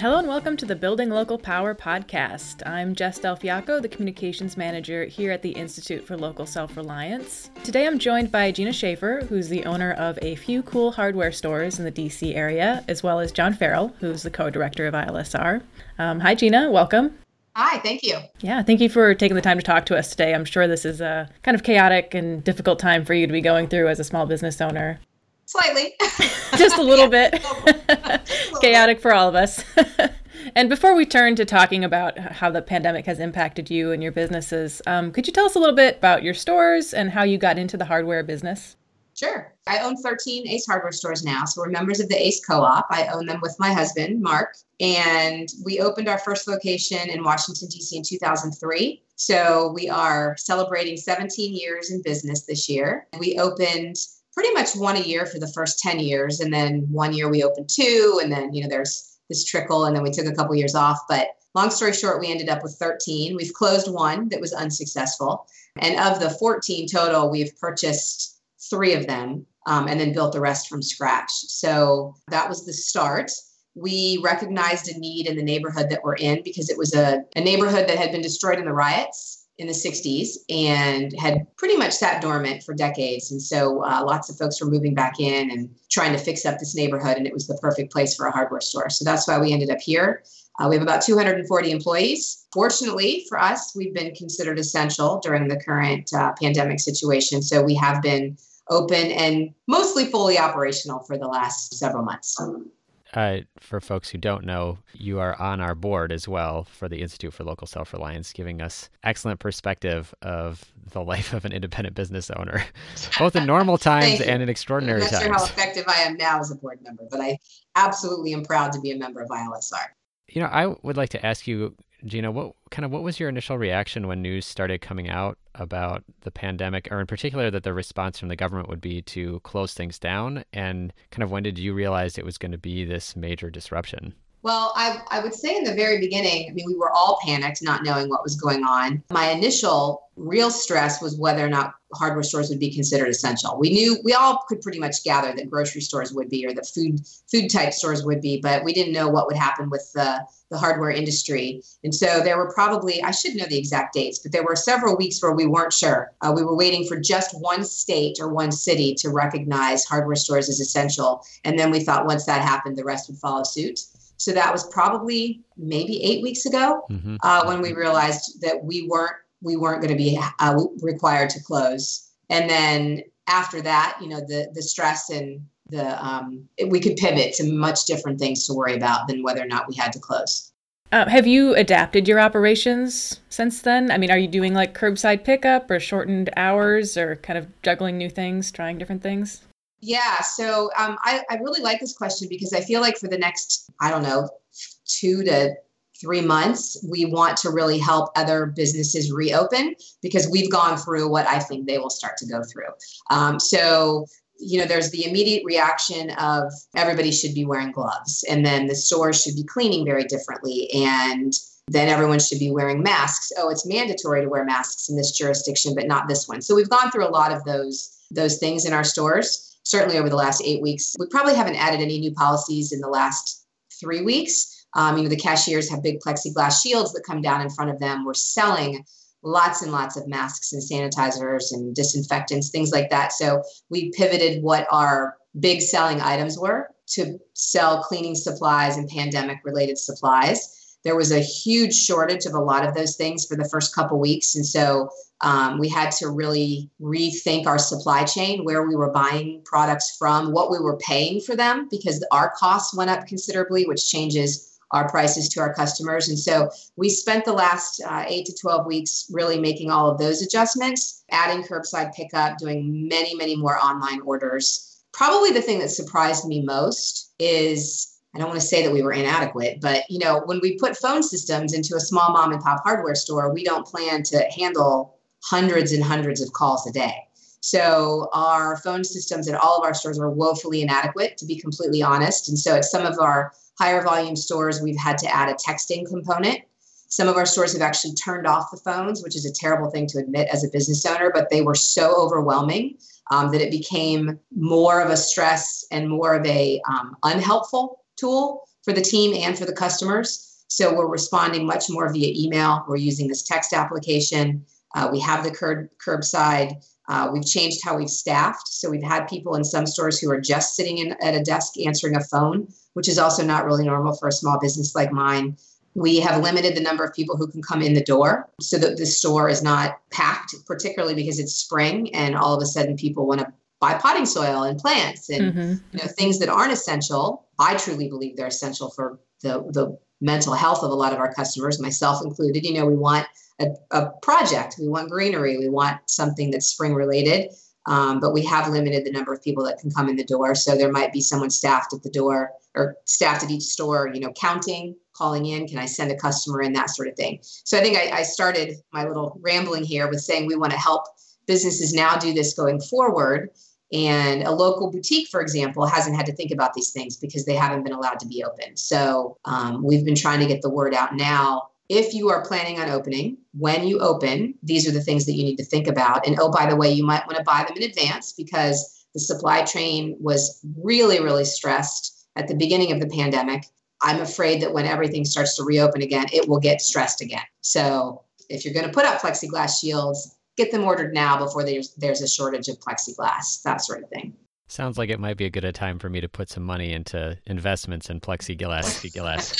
Hello and welcome to the Building Local Power podcast. I'm Jess Del Fiacco, the communications manager here at the Institute for Local Self Reliance. Today I'm joined by Gina Schaefer, who's the owner of a few cool hardware stores in the DC area, as well as John Farrell, who's the co director of ILSR. Um, hi, Gina. Welcome. Hi, thank you. Yeah, thank you for taking the time to talk to us today. I'm sure this is a kind of chaotic and difficult time for you to be going through as a small business owner. Slightly. Just a little bit. chaotic for all of us. and before we turn to talking about how the pandemic has impacted you and your businesses, um, could you tell us a little bit about your stores and how you got into the hardware business? Sure. I own 13 Ace hardware stores now. So we're members of the Ace Co op. I own them with my husband, Mark. And we opened our first location in Washington, D.C. in 2003. So we are celebrating 17 years in business this year. We opened pretty much one a year for the first 10 years. And then one year we opened two. And then, you know, there's this trickle. And then we took a couple years off. But long story short, we ended up with 13. We've closed one that was unsuccessful. And of the 14 total, we've purchased three of them um, and then built the rest from scratch. So that was the start. We recognized a need in the neighborhood that we're in because it was a, a neighborhood that had been destroyed in the riots in the 60s and had pretty much sat dormant for decades. And so uh, lots of folks were moving back in and trying to fix up this neighborhood, and it was the perfect place for a hardware store. So that's why we ended up here. Uh, we have about 240 employees. Fortunately for us, we've been considered essential during the current uh, pandemic situation. So we have been open and mostly fully operational for the last several months. Uh, for folks who don't know, you are on our board as well for the Institute for Local Self Reliance, giving us excellent perspective of the life of an independent business owner, both in normal times and in extraordinary times. I'm not sure how effective I am now as a board member, but I absolutely am proud to be a member of ILSR. You know, I would like to ask you Gina, what kind of what was your initial reaction when news started coming out about the pandemic, or in particular that the response from the government would be to close things down? And kind of when did you realize it was going to be this major disruption? Well, I, I would say in the very beginning, I mean, we were all panicked, not knowing what was going on. My initial real stress was whether or not hardware stores would be considered essential. We knew we all could pretty much gather that grocery stores would be or the food food type stores would be, but we didn't know what would happen with the the hardware industry. And so there were probably, I should know the exact dates, but there were several weeks where we weren't sure. Uh, we were waiting for just one state or one city to recognize hardware stores as essential. And then we thought once that happened, the rest would follow suit. So that was probably maybe eight weeks ago mm-hmm. uh, when we realized that we weren't we weren't going to be uh, required to close. And then after that, you know, the the stress and the um, we could pivot to much different things to worry about than whether or not we had to close. Uh, have you adapted your operations since then? I mean, are you doing like curbside pickup or shortened hours or kind of juggling new things, trying different things? Yeah, so um, I, I really like this question because I feel like for the next, I don't know, two to three months, we want to really help other businesses reopen because we've gone through what I think they will start to go through. Um, so you know, there's the immediate reaction of everybody should be wearing gloves, and then the stores should be cleaning very differently, and then everyone should be wearing masks. Oh, it's mandatory to wear masks in this jurisdiction, but not this one. So we've gone through a lot of those those things in our stores. Certainly over the last eight weeks, we probably haven't added any new policies in the last three weeks. Um, you know, the cashiers have big plexiglass shields that come down in front of them. We're selling lots and lots of masks and sanitizers and disinfectants, things like that. So we pivoted what our big selling items were to sell cleaning supplies and pandemic related supplies. There was a huge shortage of a lot of those things for the first couple weeks. And so um, we had to really rethink our supply chain, where we were buying products from, what we were paying for them, because our costs went up considerably, which changes our prices to our customers. And so we spent the last uh, eight to 12 weeks really making all of those adjustments, adding curbside pickup, doing many, many more online orders. Probably the thing that surprised me most is I don't want to say that we were inadequate, but you know, when we put phone systems into a small mom and pop hardware store, we don't plan to handle hundreds and hundreds of calls a day. So our phone systems at all of our stores are woefully inadequate, to be completely honest. And so at some of our higher volume stores, we've had to add a texting component. Some of our stores have actually turned off the phones, which is a terrible thing to admit as a business owner, but they were so overwhelming um, that it became more of a stress and more of a um, unhelpful tool for the team and for the customers. So we're responding much more via email. We're using this text application. Uh, we have the curb, curbside. Uh, we've changed how we've staffed. So we've had people in some stores who are just sitting in, at a desk answering a phone, which is also not really normal for a small business like mine. We have limited the number of people who can come in the door so that the store is not packed, particularly because it's spring and all of a sudden people want to buy potting soil and plants and mm-hmm. you know things that aren't essential. I truly believe they're essential for the the mental health of a lot of our customers, myself included. You know, we want a, a project, we want greenery, we want something that's spring related. Um, but we have limited the number of people that can come in the door. So there might be someone staffed at the door or staffed at each store, you know, counting, calling in, can I send a customer in, that sort of thing. So I think I, I started my little rambling here with saying we want to help businesses now do this going forward. And a local boutique, for example, hasn't had to think about these things because they haven't been allowed to be open. So um, we've been trying to get the word out now if you are planning on opening, when you open, these are the things that you need to think about. And oh, by the way, you might want to buy them in advance because the supply chain was really, really stressed at the beginning of the pandemic. I'm afraid that when everything starts to reopen again, it will get stressed again. So if you're going to put up plexiglass shields, get them ordered now before there's there's a shortage of plexiglass, that sort of thing. Sounds like it might be a good a time for me to put some money into investments in plexiglass. plexiglass.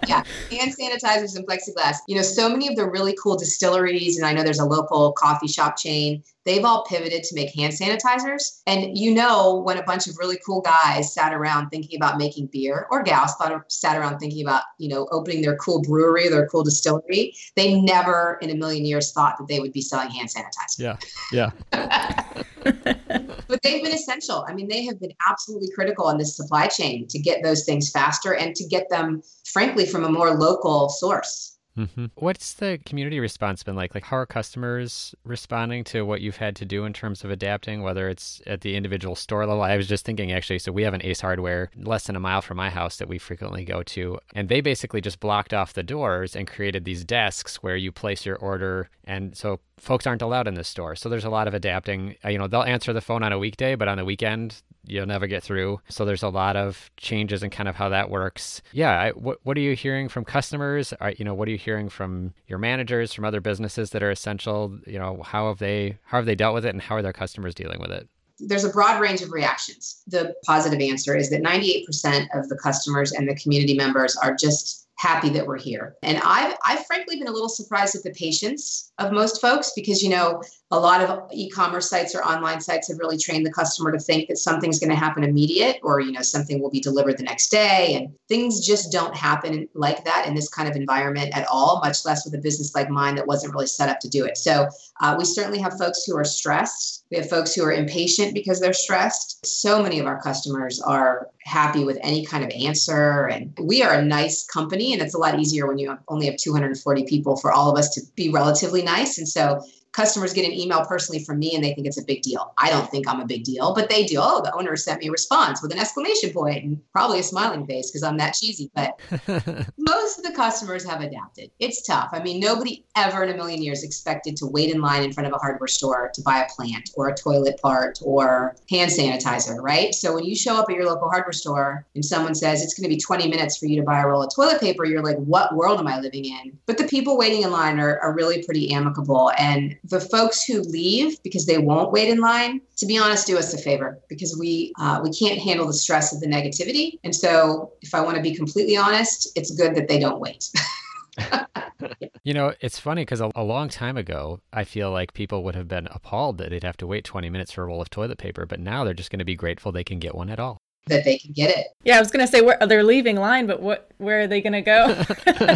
yeah, hand sanitizers and plexiglass. You know, so many of the really cool distilleries, and I know there's a local coffee shop chain they've all pivoted to make hand sanitizers. And you know, when a bunch of really cool guys sat around thinking about making beer, or gals thought, sat around thinking about, you know, opening their cool brewery, their cool distillery, they never in a million years thought that they would be selling hand sanitizer. Yeah. Yeah. but they've been essential. I mean, they have been absolutely critical in this supply chain to get those things faster and to get them, frankly, from a more local source. Mm-hmm. What's the community response been like? Like, how are customers responding to what you've had to do in terms of adapting, whether it's at the individual store level? I was just thinking, actually, so we have an Ace Hardware less than a mile from my house that we frequently go to, and they basically just blocked off the doors and created these desks where you place your order. And so folks aren't allowed in the store. So there's a lot of adapting. Uh, you know, they'll answer the phone on a weekday, but on the weekend, you'll never get through. So there's a lot of changes in kind of how that works. Yeah. I, what, what are you hearing from customers? Are, you know, what are you hearing from your managers, from other businesses that are essential? You know, how have they, how have they dealt with it and how are their customers dealing with it? There's a broad range of reactions. The positive answer is that 98% of the customers and the community members are just happy that we're here. And I've, I've frankly been a little surprised at the patience of most folks because, you know, a lot of e-commerce sites or online sites have really trained the customer to think that something's going to happen immediate or, you know, something will be delivered the next day. And things just don't happen like that in this kind of environment at all, much less with a business like mine that wasn't really set up to do it. So uh, we certainly have folks who are stressed. We have folks who are impatient because they're stressed. So many of our customers are happy with any kind of answer. And we are a nice company, and it's a lot easier when you only have 240 people for all of us to be relatively nice. And so customers get an email personally from me and they think it's a big deal. I don't think I'm a big deal, but they do. Oh, the owner sent me a response with an exclamation point and probably a smiling face because I'm that cheesy. But most of the customers have adapted. It's tough. I mean, nobody ever in a million years expected to wait in line in front of a hardware store to buy a plant or a toilet part or hand sanitizer, right? So when you show up at your local hardware store and someone says it's going to be 20 minutes for you to buy a roll of toilet paper, you're like, what world am I living in? But the people waiting in line are, are really pretty amicable. And the folks who leave because they won't wait in line, to be honest, do us a favor because we uh, we can't handle the stress of the negativity. And so, if I want to be completely honest, it's good that they don't wait. you know, it's funny because a, a, long time ago, I feel like people would have been appalled that they'd have to wait 20 minutes for a roll of toilet paper, but now they're just going to be grateful they can get one at all that they can get it. Yeah, I was going to say where they're leaving line, but what where are they going to go?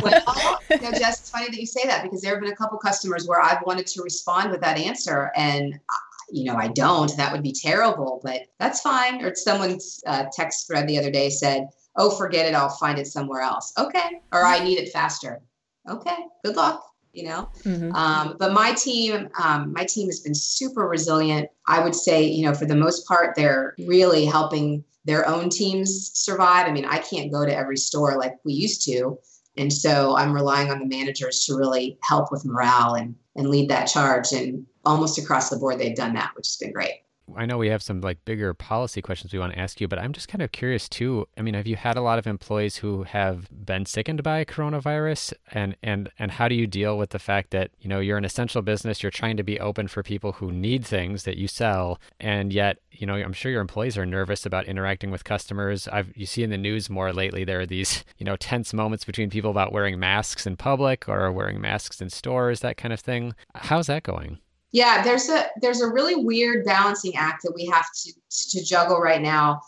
well, you know, Jess, it's funny that you say that because there have been a couple customers where I've wanted to respond with that answer, and uh, you know I don't. That would be terrible, but that's fine. Or someone's uh, text thread the other day said, "Oh, forget it. I'll find it somewhere else." Okay, or I need it faster. Okay, good luck you know mm-hmm. um, but my team um, my team has been super resilient i would say you know for the most part they're really helping their own teams survive. I mean, I can't go to every store like we used to. And so I'm relying on the managers to really help with morale and, and lead that charge. And almost across the board, they've done that, which has been great. I know we have some like bigger policy questions we want to ask you, but I'm just kind of curious too. I mean, have you had a lot of employees who have been sickened by coronavirus and and and how do you deal with the fact that, you know, you're an essential business, you're trying to be open for people who need things that you sell, and yet, you know, I'm sure your employees are nervous about interacting with customers. I've you see in the news more lately there are these, you know, tense moments between people about wearing masks in public or wearing masks in stores, that kind of thing. How's that going? Yeah, there's a there's a really weird balancing act that we have to to juggle right now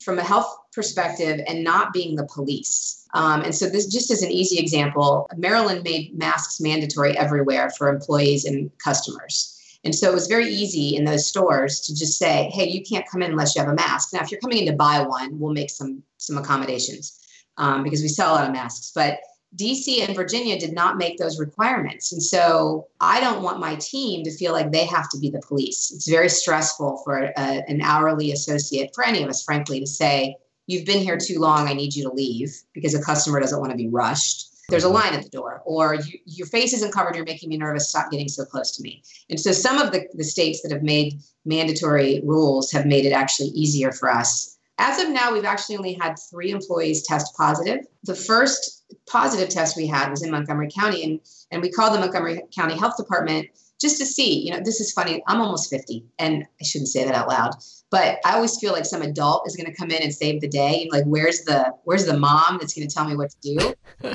from a health perspective and not being the police. Um, and so this just as an easy example, Maryland made masks mandatory everywhere for employees and customers. And so it was very easy in those stores to just say, hey, you can't come in unless you have a mask. Now, if you're coming in to buy one, we'll make some some accommodations um, because we sell a lot of masks. But DC and Virginia did not make those requirements. And so I don't want my team to feel like they have to be the police. It's very stressful for a, an hourly associate, for any of us, frankly, to say, You've been here too long. I need you to leave because a customer doesn't want to be rushed. There's a mm-hmm. line at the door, or you, your face isn't covered. You're making me nervous. Stop getting so close to me. And so, some of the, the states that have made mandatory rules have made it actually easier for us as of now, we've actually only had three employees test positive. The first positive test we had was in Montgomery County, and, and we called the Montgomery County Health Department just to see. You know, this is funny. I'm almost 50, and I shouldn't say that out loud, but I always feel like some adult is going to come in and save the day. Like, where's the where's the mom that's going to tell me what to do?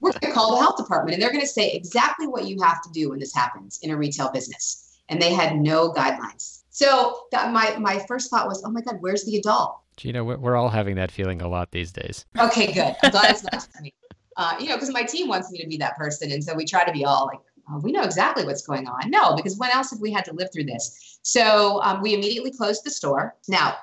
We're going to call the health department, and they're going to say exactly what you have to do when this happens in a retail business. And they had no guidelines. So that my my first thought was, oh my God, where's the adult? Gina, we're all having that feeling a lot these days. Okay, good. I'm glad it's not me. Uh, you know, because my team wants me to be that person, and so we try to be all like, oh, we know exactly what's going on. No, because when else have we had to live through this? So um, we immediately closed the store. Now,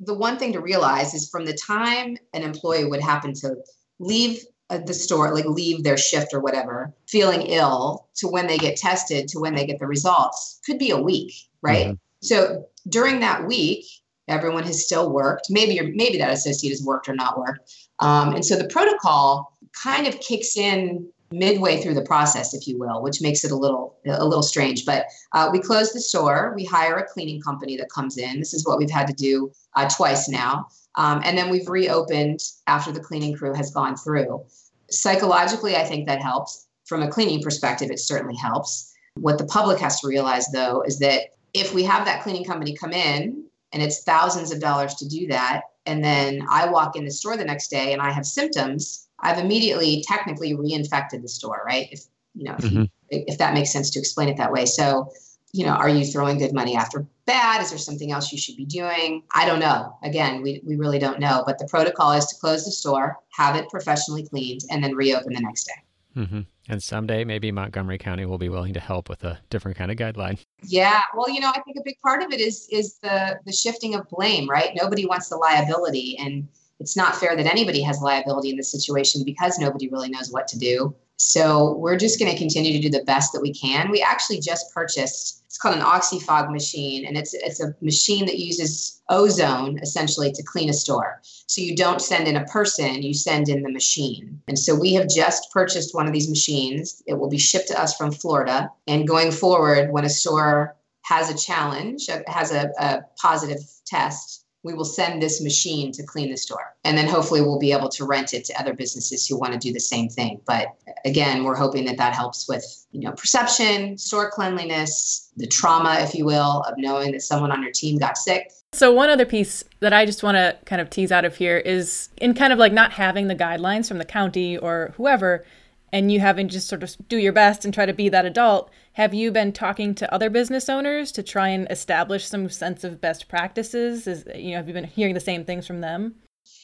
the one thing to realize is from the time an employee would happen to leave uh, the store, like leave their shift or whatever, feeling ill, to when they get tested, to when they get the results, could be a week, right? Mm-hmm. So during that week, everyone has still worked. Maybe you're, maybe that associate has worked or not worked. Um, and so the protocol kind of kicks in midway through the process, if you will, which makes it a little a little strange. But uh, we close the store. We hire a cleaning company that comes in. This is what we've had to do uh, twice now, um, and then we've reopened after the cleaning crew has gone through. Psychologically, I think that helps. From a cleaning perspective, it certainly helps. What the public has to realize, though, is that if we have that cleaning company come in and it's thousands of dollars to do that. And then i walk in the store the next day and i have symptoms. I've immediately technically reinfected the store right? If you know if, mm-hmm. you, if that makes sense to explain it that way. So you know are you throwing good money after bad? Is there something else you should be doing? I don't know. Again we, we really don't know. But the protocol is to close the store have it professionally cleaned and then reopen the next day Mm-hmm. And someday maybe Montgomery County will be willing to help with a different kind of guideline. Yeah, well, you know, I think a big part of it is is the the shifting of blame, right? Nobody wants the liability, and it's not fair that anybody has liability in this situation because nobody really knows what to do. So we're just going to continue to do the best that we can. We actually just purchased it's called an oxyfog machine, and it's it's a machine that uses ozone essentially to clean a store. So you don't send in a person, you send in the machine. And so we have just purchased one of these machines. It will be shipped to us from Florida. And going forward, when a store has a challenge, has a, a positive test, we will send this machine to clean the store. And then hopefully we'll be able to rent it to other businesses who want to do the same thing. But again, we're hoping that that helps with, you know, perception, store cleanliness, the trauma, if you will, of knowing that someone on your team got sick. So one other piece that I just want to kind of tease out of here is in kind of like not having the guidelines from the county or whoever and you having just sort of do your best and try to be that adult, have you been talking to other business owners to try and establish some sense of best practices? Is you know, have you been hearing the same things from them?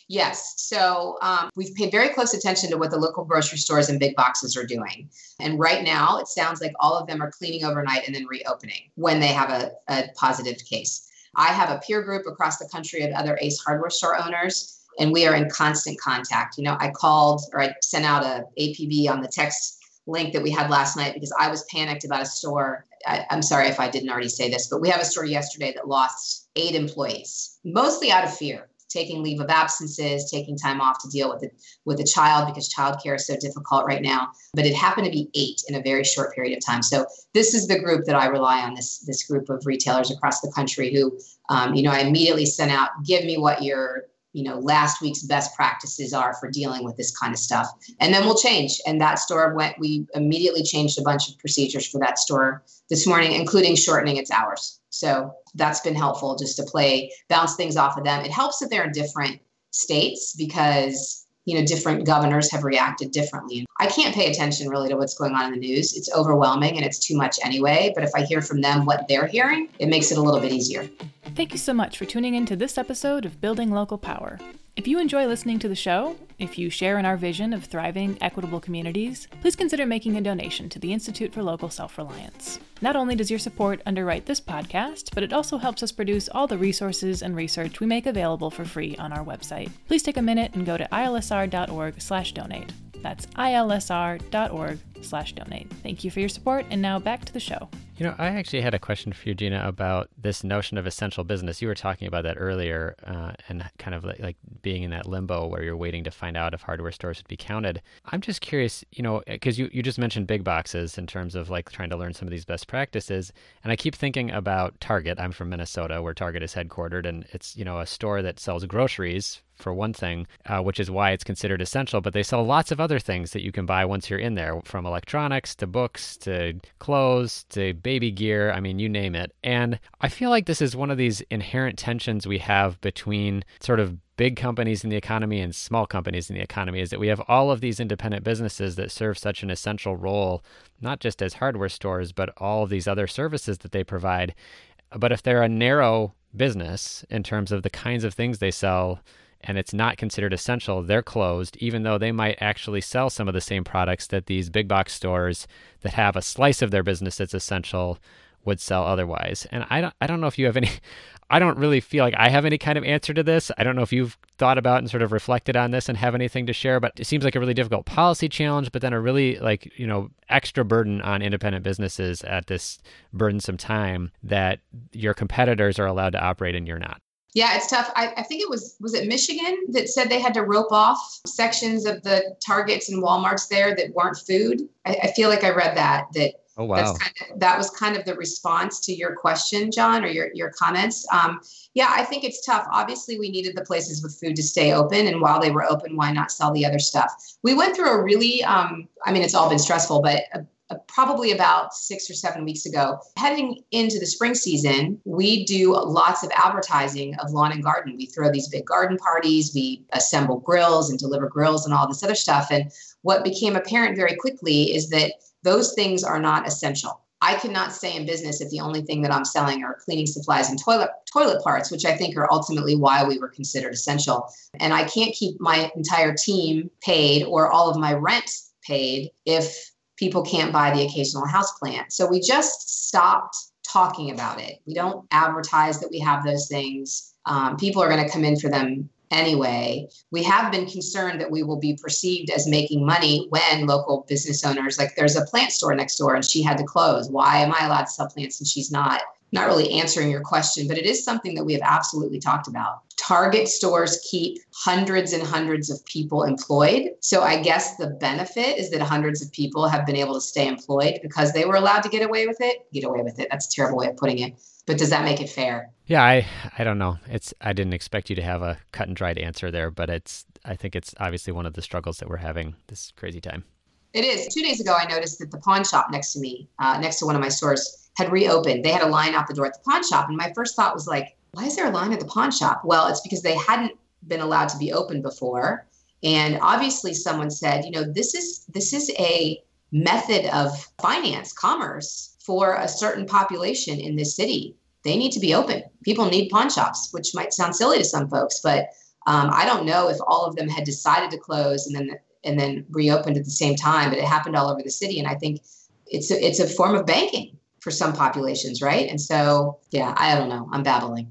Yes. So um, we've paid very close attention to what the local grocery stores and big boxes are doing. And right now, it sounds like all of them are cleaning overnight and then reopening when they have a, a positive case. I have a peer group across the country of other Ace hardware store owners and we are in constant contact. You know, I called or I sent out a APB on the text link that we had last night because I was panicked about a store. I, am sorry if I didn't already say this, but we have a store yesterday that lost eight employees, mostly out of fear taking leave of absences, taking time off to deal with the, with a child because childcare is so difficult right now. But it happened to be eight in a very short period of time. So this is the group that I rely on. This this group of retailers across the country who, um, you know, I immediately sent out. Give me what your you know last week's best practices are for dealing with this kind of stuff. And then we'll change. And that store went we immediately changed a bunch of procedures for that store this morning including shortening its hours. So that's been helpful just to play bounce things off of them. It helps that they're in different states because you know different governors have reacted differently. I can't pay attention really to what's going on in the news. It's overwhelming and it's too much anyway but if i hear from them what they're hearing it makes it a little bit easier. Thank you so much for tuning in to this episode of Building Local Power. If you enjoy listening to the show, if you share in our vision of thriving, equitable communities, please consider making a donation to the Institute for Local Self Reliance. Not only does your support underwrite this podcast, but it also helps us produce all the resources and research we make available for free on our website. Please take a minute and go to ilsr.org/donate. That's ilsr.org/donate. Thank you for your support, and now back to the show. You know, I actually had a question for you, Gina, about this notion of essential business. You were talking about that earlier, uh, and kind of like, like, being in that limbo where you're waiting to find out if hardware stores would be counted. I'm just curious, you know, because you, you just mentioned big boxes in terms of like trying to learn some of these best practices. And I keep thinking about Target. I'm from Minnesota, where Target is headquartered, and it's, you know, a store that sells groceries for one thing, uh, which is why it's considered essential. But they sell lots of other things that you can buy once you're in there, from electronics to books to clothes to baby gear. I mean, you name it. And I feel like this is one of these inherent tensions we have between sort of big companies in the economy and small companies in the economy is that we have all of these independent businesses that serve such an essential role, not just as hardware stores, but all of these other services that they provide. But if they're a narrow business in terms of the kinds of things they sell, and it's not considered essential, they're closed, even though they might actually sell some of the same products that these big box stores that have a slice of their business that's essential would sell otherwise. And I don't, I don't know if you have any, I don't really feel like I have any kind of answer to this. I don't know if you've thought about and sort of reflected on this and have anything to share, but it seems like a really difficult policy challenge, but then a really like, you know, extra burden on independent businesses at this burdensome time that your competitors are allowed to operate and you're not. Yeah, it's tough. I, I, think it was was it Michigan that said they had to rope off sections of the Targets and WalMarts there that weren't food. I, I feel like I read that that. Oh wow! Kind of, that was kind of the response to your question, John, or your your comments. Um, yeah, I think it's tough. Obviously, we needed the places with food to stay open, and while they were open, why not sell the other stuff? We went through a really, um, I mean, it's all been stressful, but a, probably about six or seven weeks ago. Heading into the spring season, we do lots of advertising of lawn and garden. We throw these big garden parties, we assemble grills and deliver grills and all this other stuff. And what became apparent very quickly is that those things are not essential. I cannot stay in business if the only thing that I'm selling are cleaning supplies and toilet toilet parts, which I think are ultimately why we were considered essential. And I can't keep my entire team paid or all of my rent paid if people can't buy the occasional house plant. So we just stopped talking about it. We don't advertise that we have those things. Um, people are going to come in for them anyway. We have been concerned that we will be perceived as making money when local business owners, like there's a plant store next door and she had to close. Why am I allowed to sell plants and she's not? not really answering your question, but it is something that we have absolutely talked about. Target stores keep hundreds and hundreds of people employed. So I guess the benefit is that hundreds of people have been able to stay employed because they were allowed to get away with it. Get away with it. That's a terrible way of putting it. But does that make it fair? Yeah, I I don't know. It's I didn't expect you to have a cut and dried answer there, but it's I think it's obviously one of the struggles that we're having this crazy time. It is. Two days ago, I noticed that the pawn shop next to me, uh, next to one of my stores, had reopened. They had a line out the door at the pawn shop. And my first thought was like, why is there a line at the pawn shop? Well, it's because they hadn't been allowed to be open before. And obviously someone said, you know, this is this is a method of finance, commerce for a certain population in this city. They need to be open. People need pawn shops, which might sound silly to some folks, but um, I don't know if all of them had decided to close and then and then reopened at the same time, but it happened all over the city. And I think it's a, it's a form of banking for some populations, right? And so, yeah, I don't know. I'm babbling.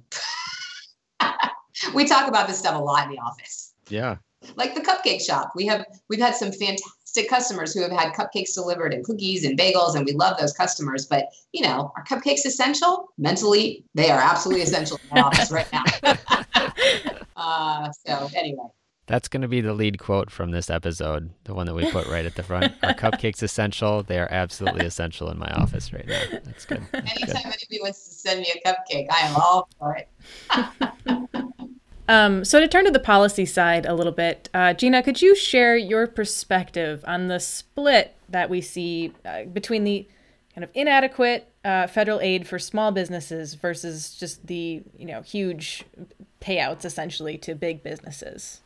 we talk about this stuff a lot in the office. Yeah. Like the cupcake shop. We have we've had some fantastic customers who have had cupcakes delivered and cookies and bagels and we love those customers, but you know, are cupcakes essential? Mentally, they are absolutely essential in the office right now. Uh, so anyway. That's going to be the lead quote from this episode, the one that we put right at the front. Are cupcakes essential? They are absolutely essential in my office right now. That's good. That's Anytime good. anybody wants to send me a cupcake, I am all for it. um, so, to turn to the policy side a little bit, uh, Gina, could you share your perspective on the split that we see uh, between the kind of inadequate uh, federal aid for small businesses versus just the you know huge payouts essentially to big businesses?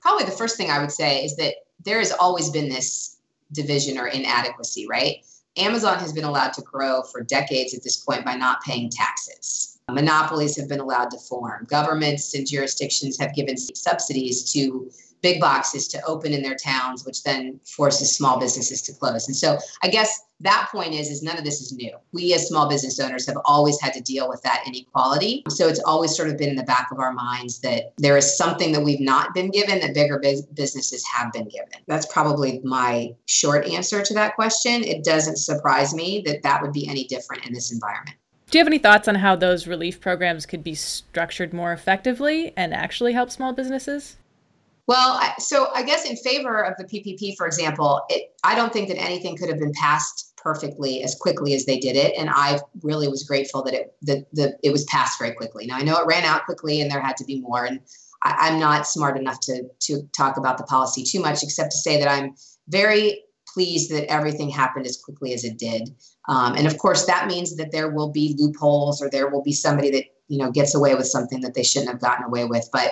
Probably the first thing I would say is that there has always been this division or inadequacy, right? Amazon has been allowed to grow for decades at this point by not paying taxes. Monopolies have been allowed to form. Governments and jurisdictions have given subsidies to big boxes to open in their towns, which then forces small businesses to close. And so I guess that point is is none of this is new. We as small business owners have always had to deal with that inequality. So it's always sort of been in the back of our minds that there is something that we've not been given that bigger businesses have been given. That's probably my short answer to that question. It doesn't surprise me that that would be any different in this environment. Do you have any thoughts on how those relief programs could be structured more effectively and actually help small businesses? Well, so I guess in favor of the PPP, for example, it, I don't think that anything could have been passed perfectly as quickly as they did it, and I really was grateful that it that the it was passed very quickly. Now I know it ran out quickly, and there had to be more, and I, I'm not smart enough to to talk about the policy too much, except to say that I'm very pleased that everything happened as quickly as it did. Um, and of course, that means that there will be loopholes or there will be somebody that you know gets away with something that they shouldn't have gotten away with. But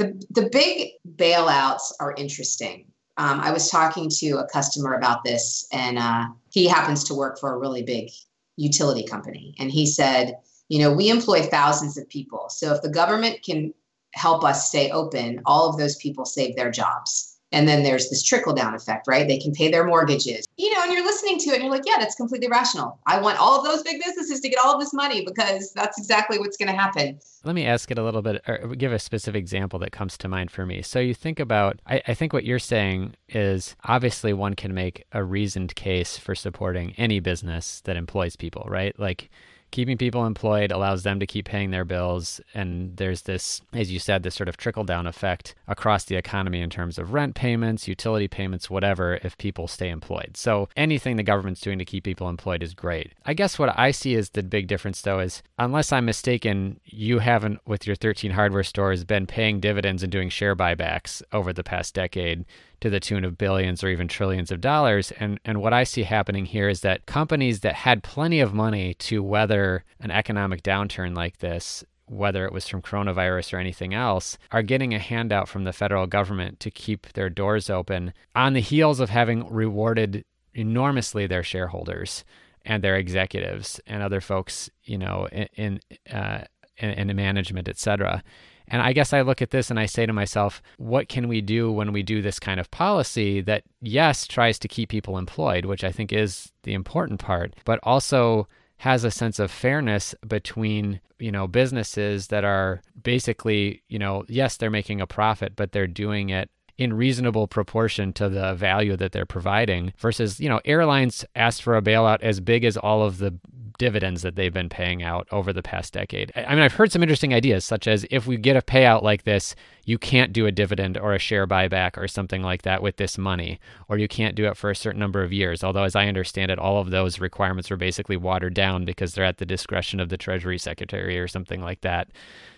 the, the big bailouts are interesting. Um, I was talking to a customer about this, and uh, he happens to work for a really big utility company. And he said, You know, we employ thousands of people. So if the government can help us stay open, all of those people save their jobs. And then there's this trickle down effect, right? They can pay their mortgages. You know, and you're listening to it and you're like, yeah, that's completely rational. I want all of those big businesses to get all of this money because that's exactly what's going to happen. Let me ask it a little bit, or give a specific example that comes to mind for me. So you think about, I, I think what you're saying is obviously one can make a reasoned case for supporting any business that employs people, right? Like, keeping people employed allows them to keep paying their bills. And there's this, as you said, this sort of trickle down effect across the economy in terms of rent payments, utility payments, whatever, if people stay employed. So anything the government's doing to keep people employed is great. I guess what I see is the big difference, though, is unless I'm mistaken, you haven't, with your 13 hardware stores, been paying dividends and doing share buybacks over the past decade to the tune of billions or even trillions of dollars. And, and what I see happening here is that companies that had plenty of money to weather an economic downturn like this whether it was from coronavirus or anything else, are getting a handout from the federal government to keep their doors open on the heels of having rewarded enormously their shareholders and their executives and other folks, you know, in in, uh, in, in management, et cetera. And I guess I look at this and I say to myself, what can we do when we do this kind of policy that, yes, tries to keep people employed, which I think is the important part, but also has a sense of fairness between you know businesses that are basically you know yes they're making a profit but they're doing it in reasonable proportion to the value that they're providing versus you know airlines asked for a bailout as big as all of the dividends that they've been paying out over the past decade. I mean, I've heard some interesting ideas, such as if we get a payout like this, you can't do a dividend or a share buyback or something like that with this money, or you can't do it for a certain number of years. Although, as I understand it, all of those requirements were basically watered down because they're at the discretion of the Treasury Secretary or something like that.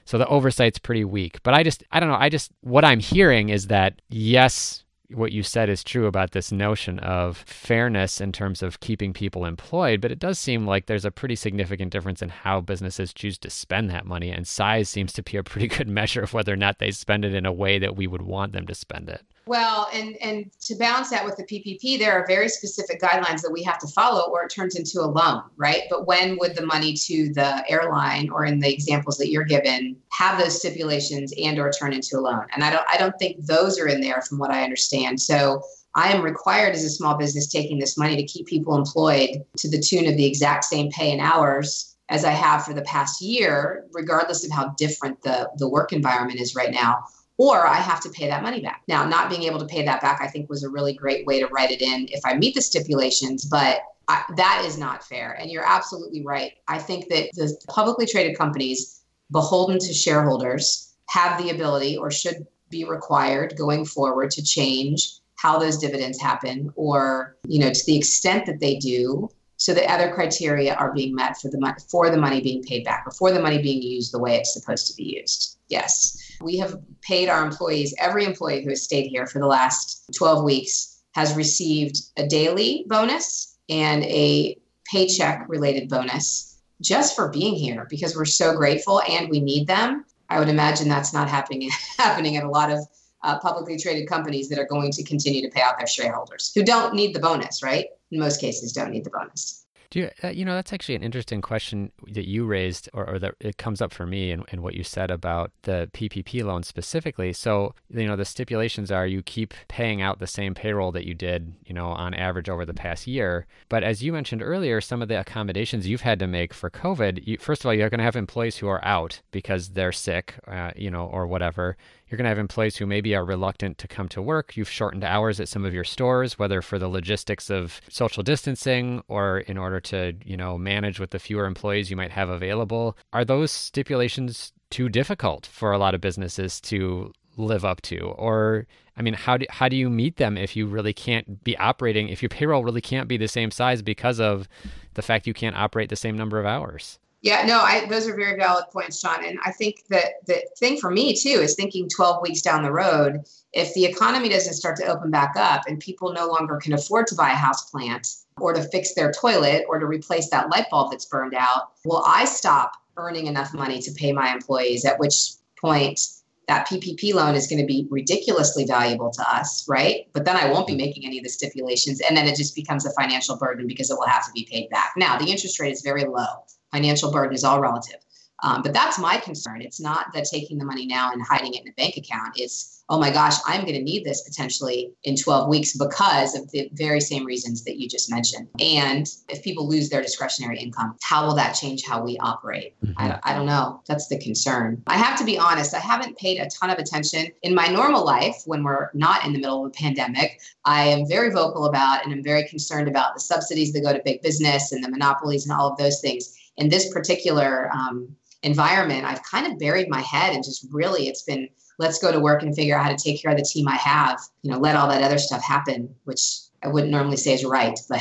So the oversight's pretty weak. But I just, I don't know. I just, what I'm hearing is that yes, what you said is true about this notion of fairness in terms of keeping people employed, but it does seem like there's a pretty significant difference in how businesses choose to spend that money, and size seems to be a pretty good measure of whether or not they spend it in a way that we would want them to spend it. Well, and and to balance that with the PPP, there are very specific guidelines that we have to follow, or it turns into a loan, right? But when would the money to the airline, or in the examples that you're given, have those stipulations and or turn into a loan? And I don't I don't think those are in there, from what I understand. So I am required as a small business taking this money to keep people employed to the tune of the exact same pay and hours as I have for the past year, regardless of how different the the work environment is right now or I have to pay that money back. Now, not being able to pay that back, I think, was a really great way to write it in if I meet the stipulations, but I, that is not fair. And you're absolutely right. I think that the publicly traded companies beholden to shareholders have the ability or should be required going forward to change how those dividends happen or you know to the extent that they do so that other criteria are being met for the for the money being paid back or for the money being used the way it's supposed to be used yes we have paid our employees every employee who has stayed here for the last 12 weeks has received a daily bonus and a paycheck related bonus just for being here because we're so grateful and we need them I would imagine that's not happening happening at a lot of uh, publicly traded companies that are going to continue to pay out their shareholders who don't need the bonus, right? In most cases, don't need the bonus. Do you, uh, you know, that's actually an interesting question that you raised, or, or that it comes up for me and, what you said about the PPP loan specifically. So, you know, the stipulations are you keep paying out the same payroll that you did, you know, on average over the past year. But as you mentioned earlier, some of the accommodations you've had to make for COVID, you, first of all, you're going to have employees who are out because they're sick, uh, you know, or whatever. You're going to have employees who maybe are reluctant to come to work. You've shortened hours at some of your stores, whether for the logistics of social distancing or in order to, you know, manage with the fewer employees you might have available. Are those stipulations too difficult for a lot of businesses to live up to or i mean how do, how do you meet them if you really can't be operating if your payroll really can't be the same size because of the fact you can't operate the same number of hours yeah, no, I, those are very valid points, Sean. And I think that the thing for me too is thinking 12 weeks down the road, if the economy doesn't start to open back up and people no longer can afford to buy a house plant or to fix their toilet or to replace that light bulb that's burned out, will I stop earning enough money to pay my employees? At which point, that PPP loan is going to be ridiculously valuable to us, right? But then I won't be making any of the stipulations. And then it just becomes a financial burden because it will have to be paid back. Now, the interest rate is very low financial burden is all relative. Um, but that's my concern. It's not that taking the money now and hiding it in a bank account. It's, oh my gosh, I'm going to need this potentially in 12 weeks because of the very same reasons that you just mentioned. And if people lose their discretionary income, how will that change how we operate? Mm-hmm. I, I don't know. That's the concern. I have to be honest, I haven't paid a ton of attention in my normal life when we're not in the middle of a pandemic. I am very vocal about and I'm very concerned about the subsidies that go to big business and the monopolies and all of those things in this particular um, environment, I've kind of buried my head and just really it's been let's go to work and figure out how to take care of the team I have, you know, let all that other stuff happen, which I wouldn't normally say is right, but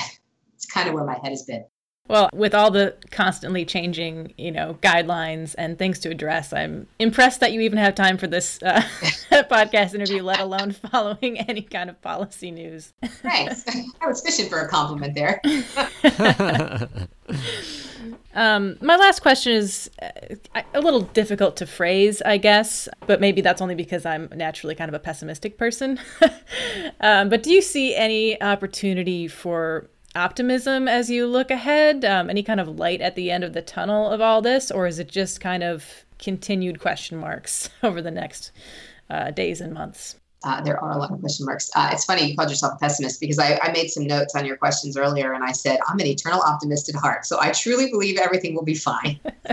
it's kind of where my head has been. Well, with all the constantly changing, you know, guidelines and things to address, I'm impressed that you even have time for this uh, podcast interview, let alone following any kind of policy news. Thanks. I was fishing for a compliment there. Um, my last question is uh, a little difficult to phrase, I guess, but maybe that's only because I'm naturally kind of a pessimistic person. um, but do you see any opportunity for optimism as you look ahead? Um, any kind of light at the end of the tunnel of all this, or is it just kind of continued question marks over the next uh, days and months? Uh, there are a lot of question marks. Uh, it's funny you called yourself a pessimist because I, I, made some notes on your questions earlier and I said, I'm an eternal optimist at heart. So I truly believe everything will be fine.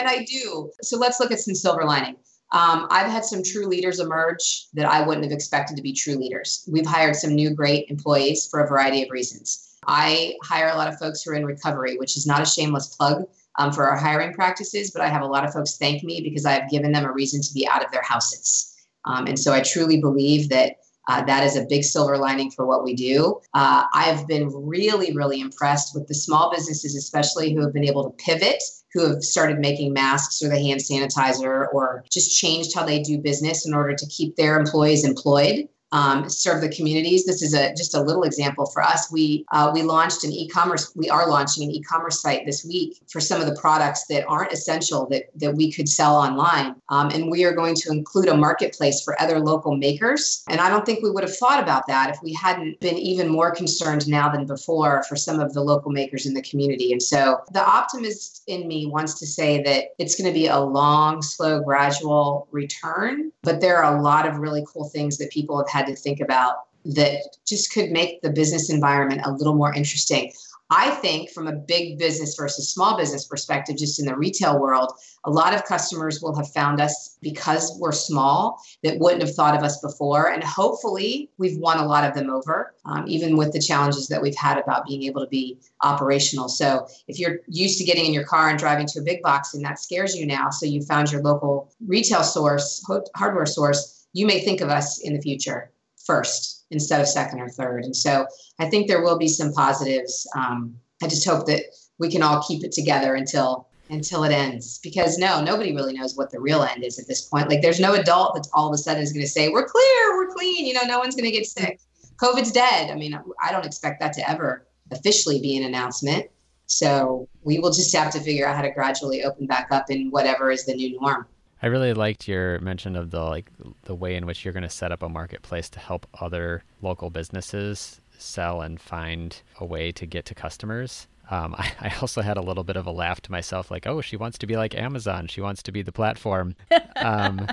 and I do. So let's look at some silver lining. Um, I've had some true leaders emerge that I wouldn't have expected to be true leaders. We've hired some new great employees for a variety of reasons. I hire a lot of folks who are in recovery, which is not a shameless plug um, for our hiring practices, but I have a lot of folks thank me because I've given them a reason to be out of their houses. Um, and so I truly believe that uh, that is a big silver lining for what we do. Uh, I've been really, really impressed with the small businesses, especially who have been able to pivot, who have started making masks or the hand sanitizer or just changed how they do business in order to keep their employees employed um, serve the communities. This is a just a little example for us. We uh, we launched an e-commerce. We are launching an e-commerce site this week for some of the products that aren't essential that that we could sell online, um, and we are going to include a marketplace for other local makers. And I don't think we would have thought about that if we hadn't been even more concerned now than before for some of the local makers in the community. And so the optimist in me wants to say that it's going to be a long, slow, gradual return, but there are a lot of really cool things that people have had had to think about that just could make the business environment a little more interesting. I think from a big business versus small business perspective, just in the retail world, a lot of customers will have found us because we're small that wouldn't have thought of us before. And hopefully, we've won a lot of them over, um, even with the challenges that we've had about being able to be operational. So, if you're used to getting in your car and driving to a big box and that scares you now, so you found your local retail source, hardware source, you may think of us in the future first instead of second or third. And so I think there will be some positives. Um, I just hope that we can all keep it together until until it ends because no nobody really knows what the real end is at this point. Like there's no adult that all of a sudden is going to say we're clear we're clean you know no one's going to get sick. Covid's dead. I mean i don't expect that to ever officially be an announcement. So we will just have to figure out how to gradually open back up in whatever is the new norm I really liked your mention of the like the way in which you're going to set up a marketplace to help other local businesses sell and find a way to get to customers. Um, I, I, also had a little bit of a laugh to myself, like, "Oh, she wants to be like Amazon. She wants to be the platform." Um,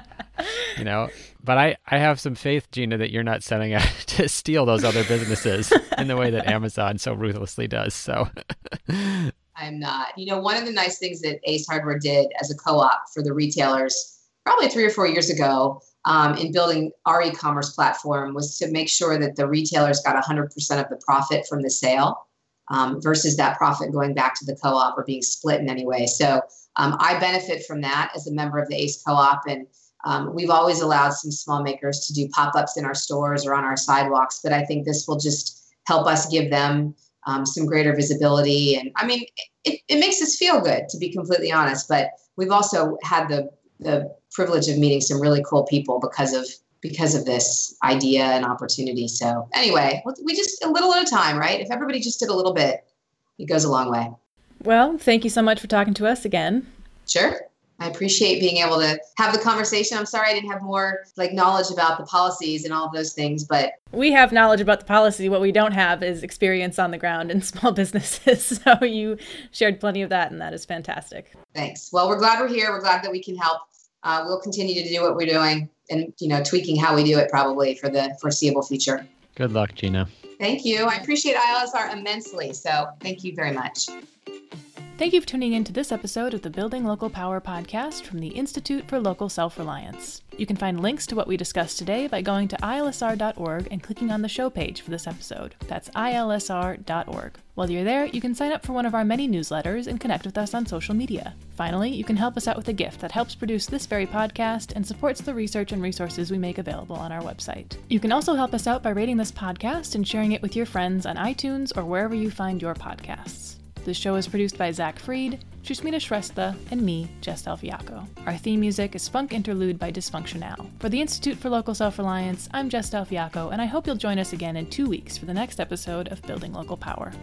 you know, but I, I have some faith, Gina, that you're not setting out to steal those other businesses in the way that Amazon so ruthlessly does. So I'm not. You know, one of the nice things that Ace Hardware did as a co-op for the retailers, probably three or four years ago, um, in building our e-commerce platform, was to make sure that the retailers got 100% of the profit from the sale, um, versus that profit going back to the co-op or being split in any way. So um, I benefit from that as a member of the Ace Co-op, and um, we've always allowed some small makers to do pop-ups in our stores or on our sidewalks. But I think this will just help us give them um, some greater visibility. And I mean, it, it makes us feel good, to be completely honest. But we've also had the the privilege of meeting some really cool people because of because of this idea and opportunity. So anyway, we just a little at a time, right? If everybody just did a little bit, it goes a long way. Well, thank you so much for talking to us again. Sure. I appreciate being able to have the conversation. I'm sorry I didn't have more like knowledge about the policies and all of those things, but we have knowledge about the policy. What we don't have is experience on the ground in small businesses. So you shared plenty of that, and that is fantastic. Thanks. Well, we're glad we're here. We're glad that we can help. Uh, we'll continue to do what we're doing, and you know, tweaking how we do it probably for the foreseeable future. Good luck, Gina. Thank you. I appreciate ILSR immensely. So thank you very much. Thank you for tuning in to this episode of the Building Local Power podcast from the Institute for Local Self Reliance. You can find links to what we discussed today by going to ilsr.org and clicking on the show page for this episode. That's ilsr.org. While you're there, you can sign up for one of our many newsletters and connect with us on social media. Finally, you can help us out with a gift that helps produce this very podcast and supports the research and resources we make available on our website. You can also help us out by rating this podcast and sharing it with your friends on iTunes or wherever you find your podcasts. The show is produced by Zach Freed, Sushmita Shrestha, and me, Jess Del Fiacco. Our theme music is Funk Interlude by Dysfunctional. For the Institute for Local Self Reliance, I'm Jess Del Fiacco, and I hope you'll join us again in two weeks for the next episode of Building Local Power.